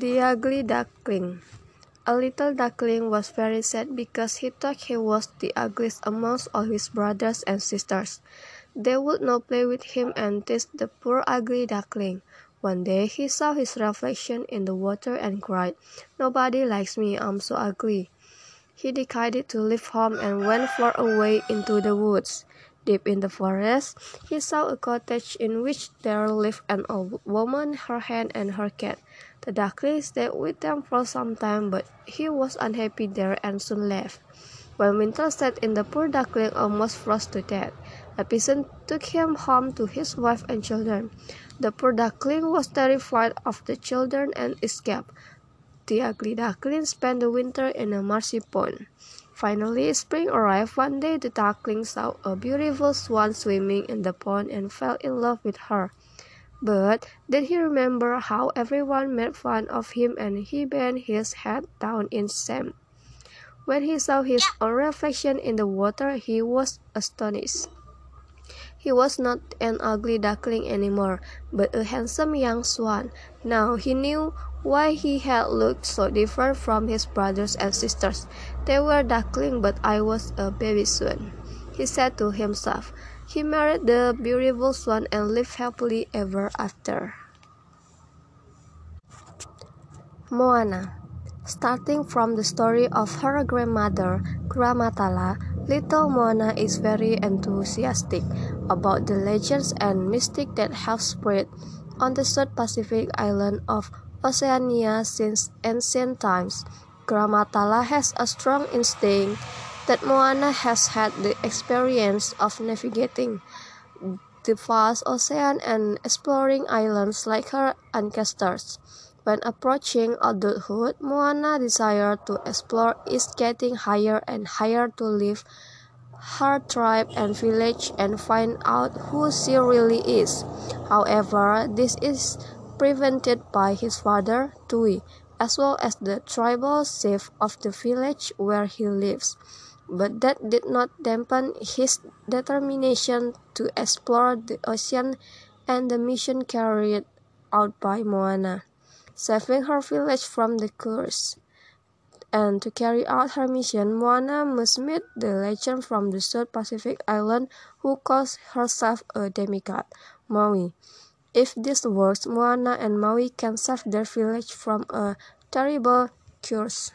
The Ugly Duckling A little duckling was very sad because he thought he was the ugliest amongst all his brothers and sisters. They would not play with him and teased the poor ugly duckling. One day he saw his reflection in the water and cried, Nobody likes me, I'm so ugly. He decided to leave home and went far away into the woods. Deep in the forest, he saw a cottage in which there lived an old woman, her hen, and her cat. The duckling stayed with them for some time, but he was unhappy there and soon left. When winter set in, the poor duckling almost froze to death. A peasant took him home to his wife and children. The poor duckling was terrified of the children and escaped. The ugly duckling spent the winter in a marshy pond. Finally, spring arrived. One day, the duckling saw a beautiful swan swimming in the pond and fell in love with her. But then he remembered how everyone made fun of him and he bent his head down in shame. When he saw his own reflection in the water, he was astonished. He was not an ugly duckling anymore, but a handsome young swan. Now he knew why he had looked so different from his brothers and sisters. They were duckling, but I was a baby swan. He said to himself. He married the beautiful swan and lived happily ever after. Moana Starting from the story of her grandmother, Gramma Tala, little Moana is very enthusiastic about the legends and mystic that have spread on the South Pacific island of Oceania since ancient times. Gramma Tala has a strong instinct that Moana has had the experience of navigating the vast ocean and exploring islands like her ancestors. When approaching adulthood, Moana's desire to explore is getting higher and higher to leave her tribe and village and find out who she really is. However, this is prevented by his father, Tui, as well as the tribal chief of the village where he lives. But that did not dampen his determination to explore the ocean and the mission carried out by Moana saving her village from the curse. And to carry out her mission, Moana must meet the legend from the South Pacific island who calls herself a demigod, Maui. If this works, Moana and Maui can save their village from a terrible curse.